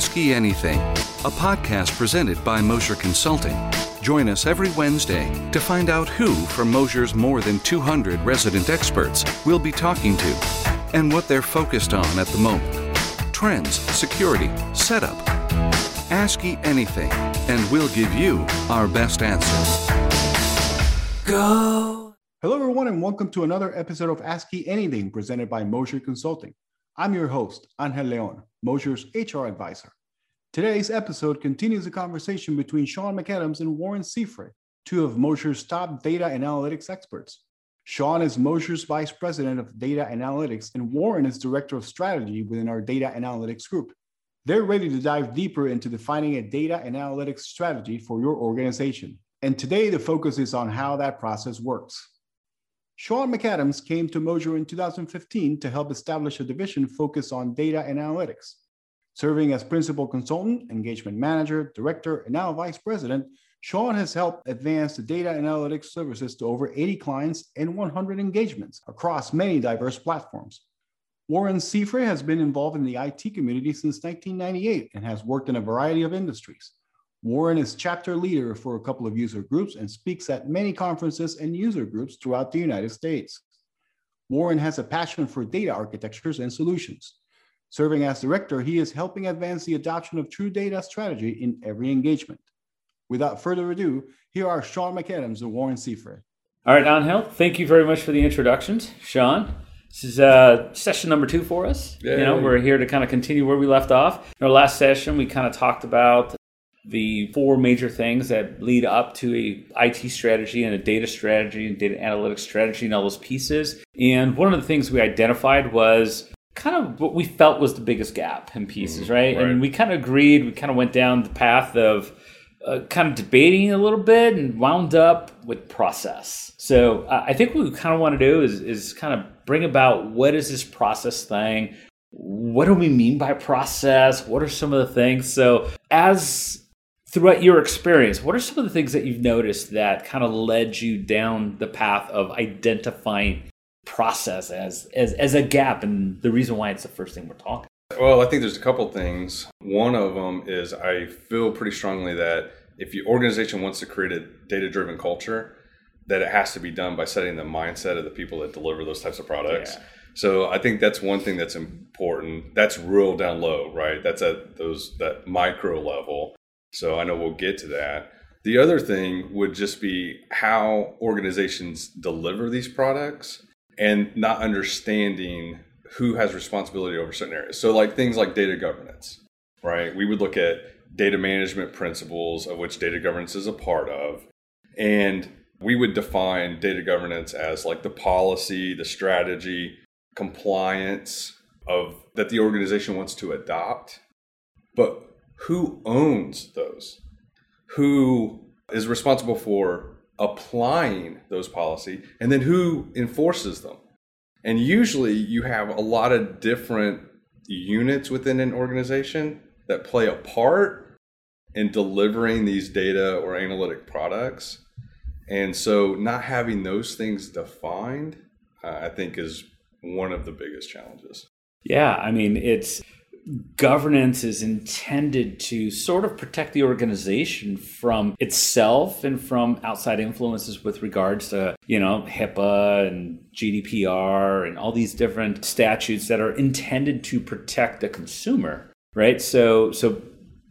Ask Ye Anything, a podcast presented by Moser Consulting. Join us every Wednesday to find out who from Moser's more than 200 resident experts we'll be talking to and what they're focused on at the moment. Trends, security, setup. Ask Ye Anything, and we'll give you our best answers. Go. Hello, everyone, and welcome to another episode of Ask Ye Anything presented by Moser Consulting. I'm your host, Angel Leon, Moser's HR advisor. Today's episode continues the conversation between Shaun McAdams and Warren Sifre, two of Moser's top data and analytics experts. Shaun is Moser's vice president of data analytics, and Warren is director of strategy within our data analytics group. They're ready to dive deeper into defining a data and analytics strategy for your organization. And today, the focus is on how that process works. Shaun McAdams came to Moser in 2015 to help establish a division focused on data and analytics. Serving as principal consultant, engagement manager, director, and now vice president, Shaun has helped advance the data analytics services to over 80 clients and 100 engagements across many diverse platforms. Warren Sifre has been involved in the IT community since 1998 and has worked in a variety of industries. Warren is chapter leader for a couple of user groups and speaks at many conferences and user groups throughout the United States. Warren has a passion for data architectures and solutions. Serving as director, he is helping advance the adoption of true data strategy in every engagement. Without further ado, here are Shaun McAdams and Warren Sifre. All right, Angel, thank you very much for the introductions. Shaun, this is uh, session number two for us. Yeah, you know, we're here to kind of continue where we left off. In our last session, we kind of talked about the four major things that lead up to a IT strategy and a data strategy and data analytics strategy and all those pieces. And one of the things we identified was kind of what we felt was the biggest gap in pieces, mm, right? right? And we kind of agreed, we kind of went down the path of uh, kind of debating a little bit and wound up with process. So uh, I think what we kind of want to do is, is kind of bring about what is this process thing? What do we mean by process? What are some of the things? So as throughout your experience, what are some of the things that you've noticed that kind of led you down the path of identifying process as as, as a gap and the reason why it's the first thing we're talking? Well, I think there's a couple things. One of them is I feel pretty strongly that if your organization wants to create a data driven culture, that it has to be done by setting the mindset of the people that deliver those types of products. Yeah. So I think that's one thing that's important. That's real down low, right? That's at those that micro level. So I know we'll get to that. The other thing would just be how organizations deliver these products and not understanding who has responsibility over certain areas. So, like things like data governance, right? We would look at data management principles, of which data governance is a part of. And we would define data governance as like the policy, the strategy, compliance of that the organization wants to adopt. But who owns those? Who is responsible for applying those policy and then who enforces them? And usually you have a lot of different units within an organization that play a part in delivering these data or analytic products. And so not having those things defined, uh, I think is one of the biggest challenges. Yeah, I mean, it's governance is intended to sort of protect the organization from itself and from outside influences with regards to, you know, HIPAA and GDPR and all these different statutes that are intended to protect the consumer, right? So so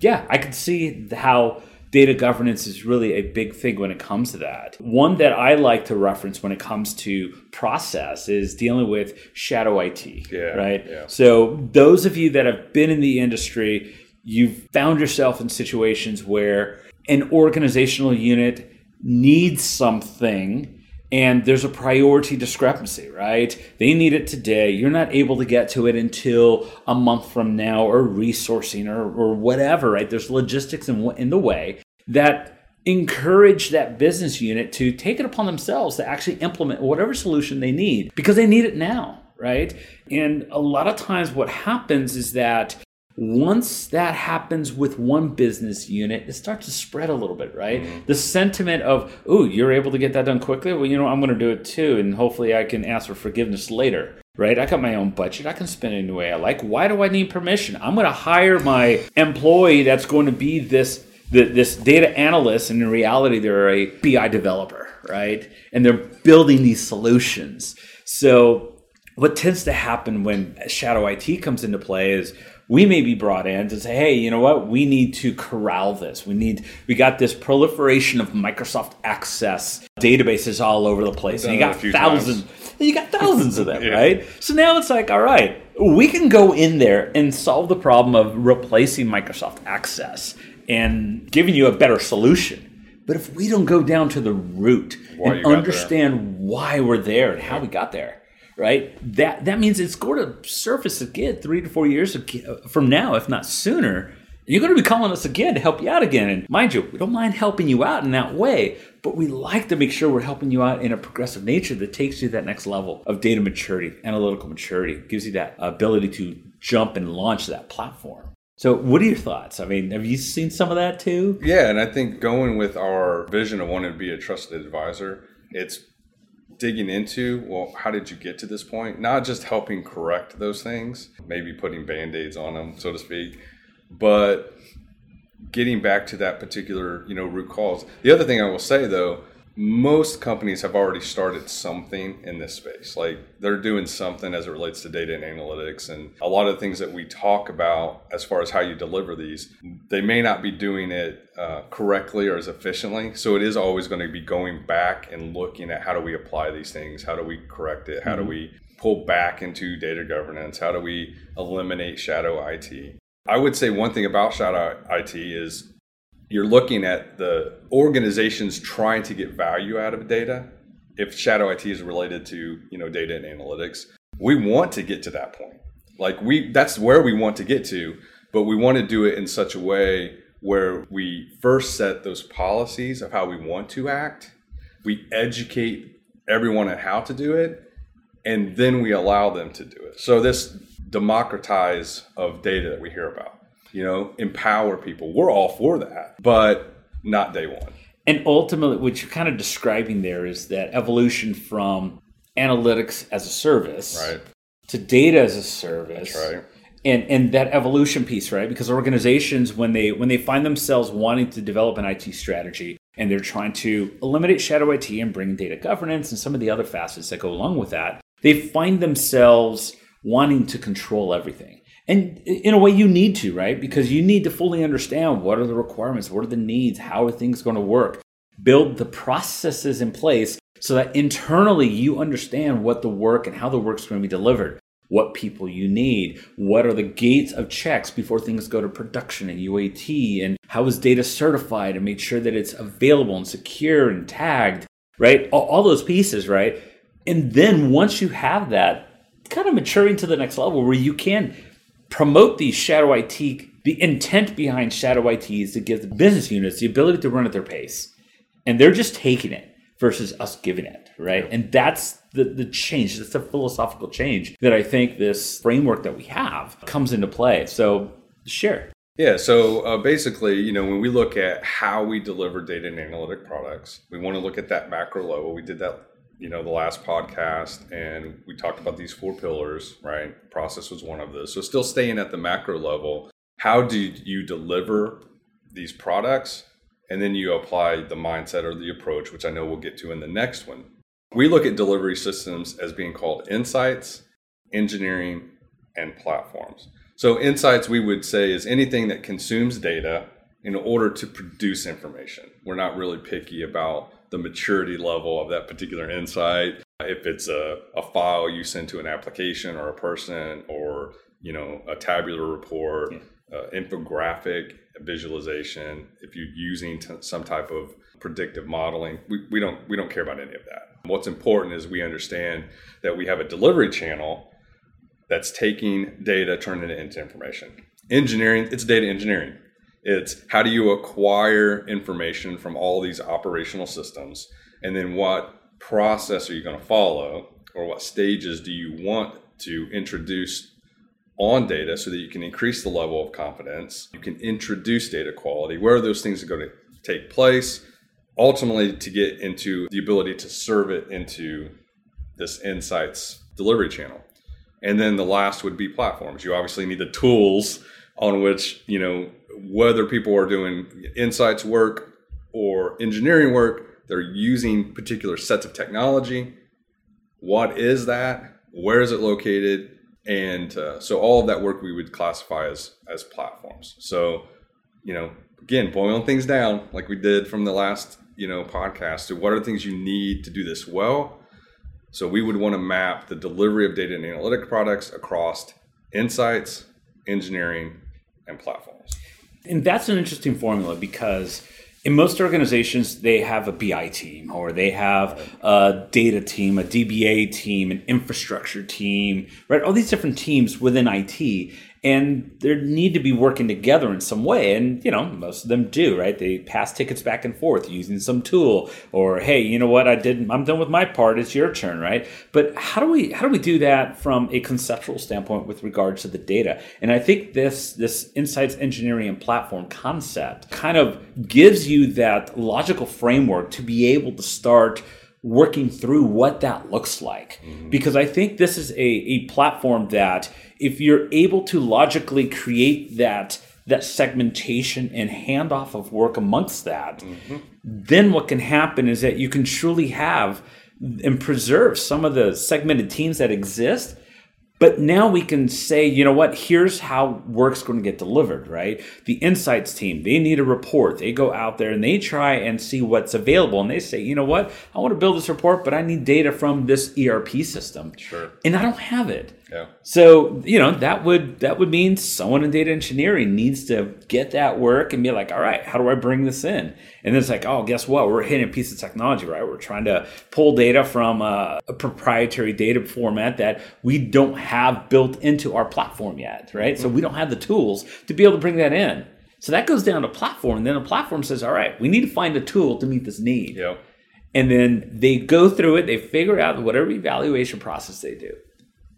yeah, I could see how data governance is really a big thing when it comes to that. One that I like to reference when it comes to process is dealing with shadow IT, yeah, right? Yeah. So those of you that have been in the industry, you've found yourself in situations where an organizational unit needs something and there's a priority discrepancy, right? They need it today. You're not able to get to it until a month from now, or resourcing, or, or whatever, right? There's logistics in, in the way that encourage that business unit to take it upon themselves to actually implement whatever solution they need because they need it now, right? And a lot of times, what happens is that once that happens with one business unit, it starts to spread a little bit, right? Mm-hmm. The sentiment of, oh, you're able to get that done quickly. Well, you know, I'm going to do it too, and hopefully I can ask for forgiveness later. Right, I got my own budget. I can spend it any way I like. Why do I need permission? I'm going to hire my employee that's going to be this this data analyst, and in reality, they're a BI developer, right? And they're building these solutions. So, what tends to happen when shadow IT comes into play is we may be brought in to say, hey, you know what? We need to corral this. We need, we got this proliferation of Microsoft Access databases all over the place. And you got thousands, you got thousands of them, yeah. right? So now it's like, all right, we can go in there and solve the problem of replacing Microsoft Access and giving you a better solution. But if we don't go down to the root why and understand why we're there and how we got there, right? That that means it's going to surface again three to four years uh, from now, if not sooner. You're going to be calling us again to help you out again. And mind you, we don't mind helping you out in that way, but we like to make sure we're helping you out in a progressive nature that takes you to that next level of data maturity, analytical maturity, gives you that ability to jump and launch that platform. So, what are your thoughts? I mean, have you seen some of that too? Yeah, and I think going with our vision of wanting to be a trusted advisor, it's digging into well how did you get to this point not just helping correct those things maybe putting band-aids on them so to speak but getting back to that particular you know root cause the other thing i will say though most companies have already started something in this space. Like they're doing something as it relates to data and analytics. And a lot of the things that we talk about as far as how you deliver these, they may not be doing it uh, correctly or as efficiently. So it is always going to be going back and looking at how do we apply these things? How do we correct it? How mm-hmm. do we pull back into data governance? How do we eliminate shadow IT? I would say one thing about shadow IT is you're looking at the organizations trying to get value out of data. If shadow IT is related to you know data and analytics, we want to get to that point. Like we, that's where we want to get to, but we want to do it in such a way where we first set those policies of how we want to act. We educate everyone on how to do it, and then we allow them to do it. So this democratize of data that we hear about you know, empower people. We're all for that, but not day one. And ultimately, what you're kind of describing there is that evolution from analytics as a service right. to data as a service. That's right. And, and that evolution piece, right? Because organizations, when they when they find themselves wanting to develop an IT strategy and they're trying to eliminate shadow IT and bring data governance and some of the other facets that go along with that, they find themselves wanting to control everything. And in a way, you need to, right? Because you need to fully understand what are the requirements, what are the needs, how are things going to work. Build the processes in place so that internally you understand what the work and how the work is going to be delivered, what people you need, what are the gates of checks before things go to production and UAT, and how is data certified and make sure that it's available and secure and tagged, right? All, all those pieces, right? And then once you have that, kind of maturing to the next level where you can promote these shadow IT. The intent behind shadow IT is to give the business units the ability to run at their pace, and they're just taking it versus us giving it, right? And that's the, the change. That's a philosophical change that I think this framework that we have comes into play. So share. Yeah, so uh, basically, you know, when we look at how we deliver data and analytic products, we want to look at that macro level. We did that you know the last podcast and we talked about these four pillars right? Process was one of those. So still staying at the macro level how do you deliver these products? And then you apply the mindset or the approach which i know we'll get to in the next one. We look at delivery systems as being called insights engineering and platforms. So insights we would say is anything that consumes data in order to produce information. We're not really picky about the maturity level of that particular insight. If it's a, a file you send to an application or a person or, you know, a tabular report, yeah. uh, infographic, visualization, if you're using t- some type of predictive modeling, we, we don't we don't care about any of that. What's important is we understand that we have a delivery channel that's taking data, turning it into information. Engineering, it's data engineering. It's how do you acquire information from all these operational systems, and then what process are you going to follow, or what stages do you want to introduce on data so that you can increase the level of confidence. You can introduce data quality. Where are those things going to take place? Ultimately, to get into the ability to serve it into this insights delivery channel. And then the last would be platforms. You obviously need the tools on which, you know, whether people are doing insights work or engineering work, they're using particular sets of technology. What is that? Where is it located? And uh, so all of that work we would classify as as platforms. So, you know, again, boiling things down like we did from the last, you know, podcast to what are the things you need to do this well so we would want to map the delivery of data and analytic products across insights, engineering, and platforms. And that's an interesting formula because in most organizations, they have a BI team or they have a data team, a DBA team, an infrastructure team, right? All these different teams within IT and they need to be working together in some way and you know most of them do right? They pass tickets back and forth using some tool or hey you know what? I did i'm done with my part. It's your turn right? But how do we how do we do that from a conceptual standpoint with regards to the data? And i think this this insights engineering and platform concept kind of gives you that logical framework to be able to start working through what that looks like mm-hmm. because i think this is a, a platform that if you're able to logically create that that segmentation and handoff of work amongst that, mm-hmm. then what can happen is that you can truly have and preserve some of the segmented teams that exist but now we can say, you know what, here's how work's going to get delivered, right? The insights team, they need a report. They go out there and they try and see what's available. And they say, you know what, I want to build this report, but I need data from this ERP system. Sure. And I don't have it. Yeah. So, you know, that would that would mean someone in data engineering needs to get that work and be like, all right, how do I bring this in? And then it's like, oh, guess what? We're hitting a piece of technology, right? We're trying to pull data from a, a proprietary data format that we don't have built into our platform yet, right? Mm-hmm. So we don't have the tools to be able to bring that in. So that goes down to platform. And then the platform says, all right, we need to find a tool to meet this need. Yep. And then they go through it, they figure out whatever evaluation process they do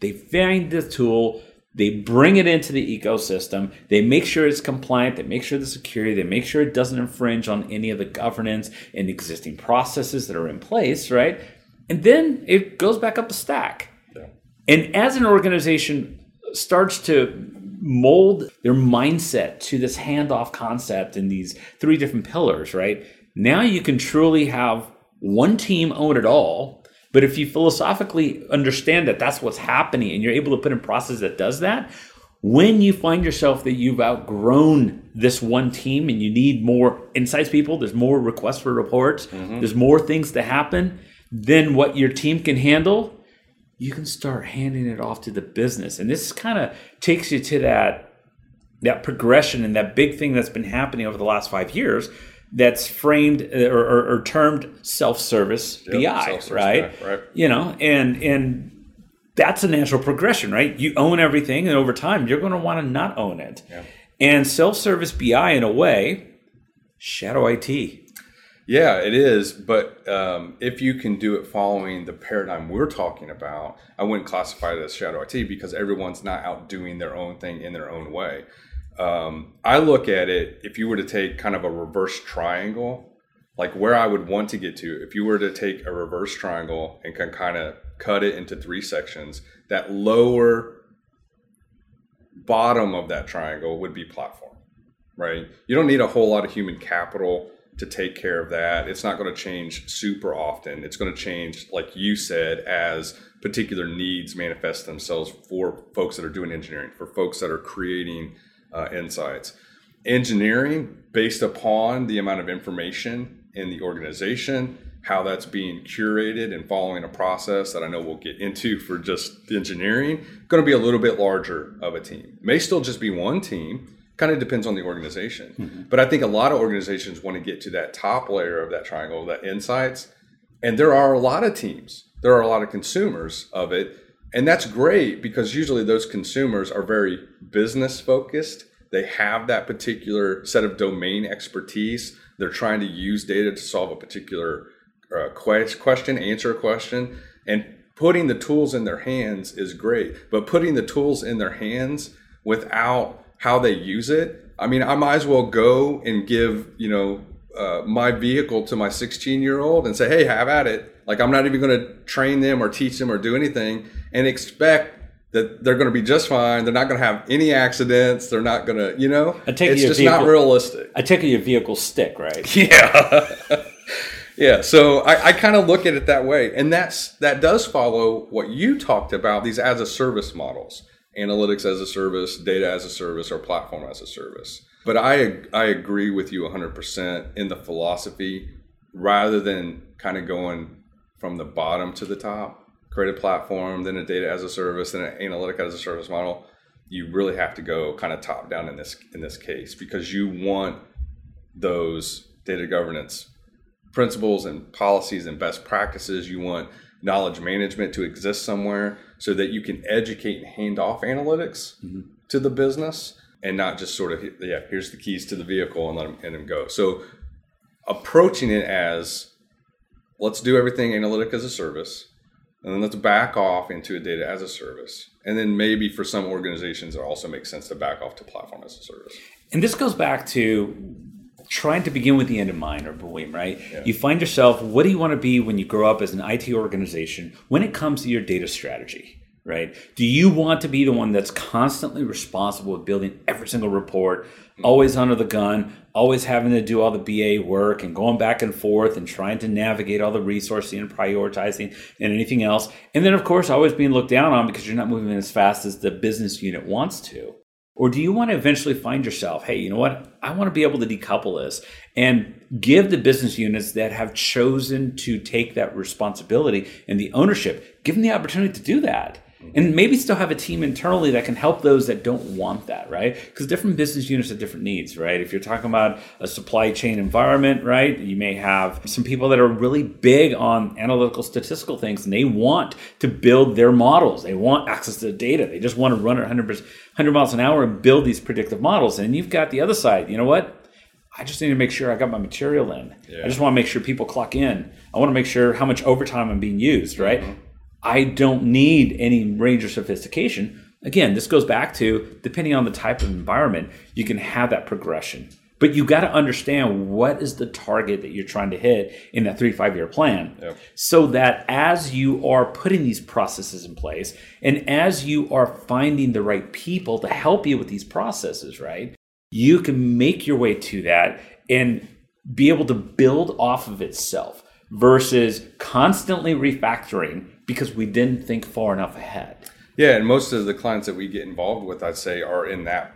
they find the tool, they bring it into the ecosystem, they make sure it's compliant, they make sure the security, they make sure it doesn't infringe on any of the governance and existing processes that are in place, right? And then it goes back up the stack. Yeah. And as an organization starts to mold their mindset to this handoff concept in these three different pillars, right? Now you can truly have one team own it all but if you philosophically understand that that's what's happening and you're able to put in process that does that, when you find yourself that you've outgrown this one team and you need more insights people, there's more requests for reports, mm-hmm. there's more things to happen than what your team can handle, you can start handing it off to the business. And this kind of takes you to that that progression and that big thing that's been happening over the last five years that's framed uh, or, or, or termed self-service yep, BI, self-service right? right? You know, and and that's a natural progression, right? You own everything, and over time, you're going to want to not own it. Yeah. And self-service BI, in a way, shadow IT. Yeah, it is. But um, if you can do it following the paradigm we're talking about, I wouldn't classify it as shadow IT because everyone's not out doing their own thing in their own way um, I look at it if you were to take kind of a reverse triangle, like where I would want to get to, if you were to take a reverse triangle and can kind of cut it into three sections, that lower bottom of that triangle would be platform, right? You don't need a whole lot of human capital to take care of that. It's not going to change super often. It's going to change, like you said, as particular needs manifest themselves for folks that are doing engineering, for folks that are creating uh, insights. Engineering, based upon the amount of information in the organization, how that's being curated and following a process that I know we'll get into for just engineering, going to be a little bit larger of a team. May still just be one team, kind of depends on the organization. Mm-hmm. But I think a lot of organizations want to get to that top layer of that triangle, that insights. And there are a lot of teams, there are a lot of consumers of it and that's great because usually those consumers are very business focused. They have that particular set of domain expertise. They're trying to use data to solve a particular uh, question, answer a question. And putting the tools in their hands is great, but putting the tools in their hands without how they use it, I mean, I might as well go and give, you know, uh, my vehicle to my 16 year old and say, hey, have at it. Like, I'm not even going to train them or teach them or do anything and expect that they're going to be just fine. They're not going to have any accidents. They're not going to, you know, I take it's just vehicle- not realistic. I take your vehicle stick, right? Yeah. yeah. So I, I kind of look at it that way. And that's that does follow what you talked about, these as a service models. Analytics as a service, data as a service, or platform as a service. But I I agree with you 100% in the philosophy rather than kind of going from the bottom to the top, create a platform, then a data as a service, then an analytic as a service model. You really have to go kind of top down in this in this case because you want those data governance principles and policies and best practices. You want knowledge management to exist somewhere so that you can educate and hand off analytics mm-hmm. to the business and not just sort of, yeah, here's the keys to the vehicle and let them, and them go. So approaching it as let's do everything analytic as a service and then let's back off into a data as a service. And then maybe for some organizations, it also makes sense to back off to platform as a service. And this goes back to trying to begin with the end in mind, or Boeing, right? You find yourself, what do you want to be when you grow up as an IT organization when it comes to your data strategy, right? Do you want to be the one that's constantly responsible with building every single report, mm-hmm. always under the gun, always having to do all the BA work and going back and forth and trying to navigate all the resourcing and prioritizing and anything else? And then, of course, always being looked down on because you're not moving as fast as the business unit wants to. Or do you want to eventually find yourself, hey, you know what? I want to be able to decouple this and give the business units that have chosen to take that responsibility and the ownership, give them the opportunity to do that. And maybe still have a team internally that can help those that don't want that, right? Because different business units have different needs, right? If you're talking about a supply chain environment, right, you may have some people that are really big on analytical statistical things and they want to build their models. They want access to the data. They just want to run at 100%, 100 miles an hour and build these predictive models. And you've got the other side. You know what? I just need to make sure I got my material in. I just want to make sure people clock in. I want to make sure how much overtime I'm being used, right? Mm-hmm. I don't need any range or sophistication. Again, this goes back to depending on the type of environment, you can have that progression. But you got to understand what is the target that you're trying to hit in that three five year plan. Yep. So that as you are putting these processes in place and as you are finding the right people to help you with these processes, right? You can make your way to that and be able to build off of itself versus constantly refactoring because we didn't think far enough ahead. Yeah, and most of the clients that we get involved with, I'd say, are in that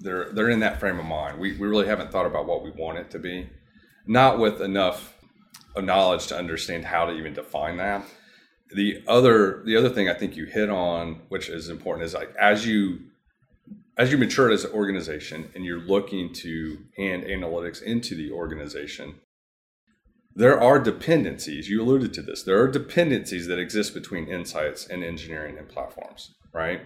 they're they're in that frame of mind. We we really haven't thought about what we want it to be, not with enough knowledge to understand how to even define that. The other the other thing I think you hit on, which is important, is like as you as you mature as an organization and you're looking to hand analytics into the organization, there are dependencies. You alluded to this. There are dependencies that exist between insights and engineering and platforms, right?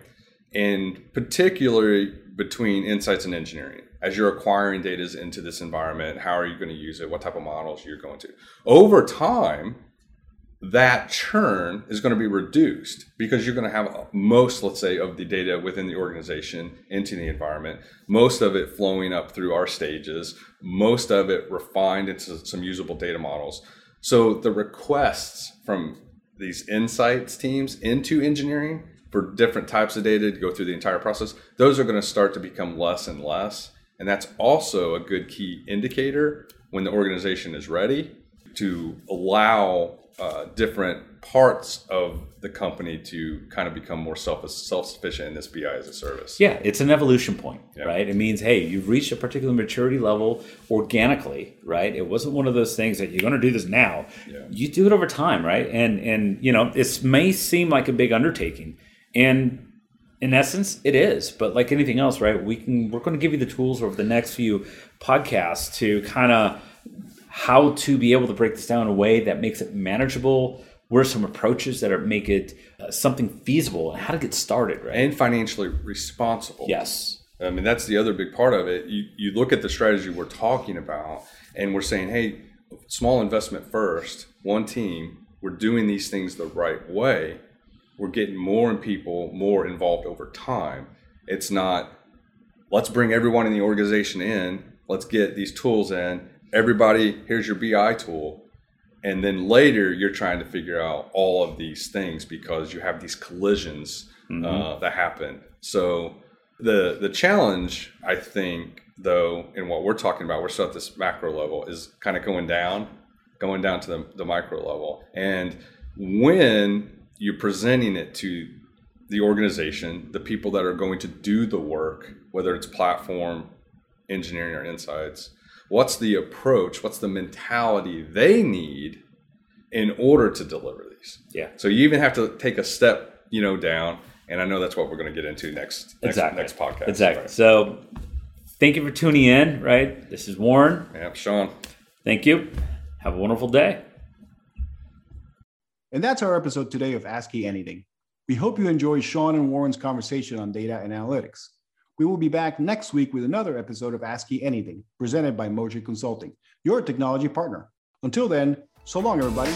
And particularly between insights and engineering. As you're acquiring data into this environment, how are you going to use it? What type of models you're going to? Over time, that churn is going to be reduced because you're going to have most, let's say, of the data within the organization into the environment, most of it flowing up through our stages, most of it refined into some usable data models. So the requests from these insights teams into engineering for different types of data to go through the entire process, those are going to start to become less and less. And that's also a good key indicator when the organization is ready to allow uh, different parts of the company to kind of become more self self sufficient in this BI as a service. Yeah, it's an evolution point, Yeah. right? It means, hey, you've reached a particular maturity level organically, right? It wasn't one of those things that you're going to do this now. Yeah. You do it over time, right? And and you know, this may seem like a big undertaking, and in essence, it is. But like anything else, right? We can we're going to give you the tools over the next few podcasts to kind of how to be able to break this down in a way that makes it manageable. What are some approaches that are make it uh, something feasible, and how to get started, right? And financially responsible. yes. I mean, that's the other big part of it. You, you look at the strategy we're talking about, and we're saying, hey, small investment first, one team, we're doing these things the right way. we're getting more and people more involved over time. It's not let's bring everyone in the organization in, let's get these tools in. Everybody, here's your BI tool. And then later you're trying to figure out all of these things because you have these collisions mm-hmm. uh, that happen. So the the challenge, I think, though, in what we're talking about, we're still at this macro level, is kind of going down, going down to the, the micro level. And when you're presenting it to the organization, the people that are going to do the work, whether it's platform, engineering, or insights, what's the approach, what's the mentality they need in order to deliver these? Yeah. So you even have to take a step, you know, down. And I know that's what we're going to get into next next, exactly. next podcast. Exactly. Right. So thank you for tuning in, right? This is Warren. Yeah, Shaun. Thank you. Have a wonderful day. And that's our episode today of Ask Anything. We hope you enjoyed Shaun and Warren's conversation on data and analytics. We will be back next week with another episode of Ye Anything, presented by Moser Consulting, your technology partner. Until then, so long, everybody.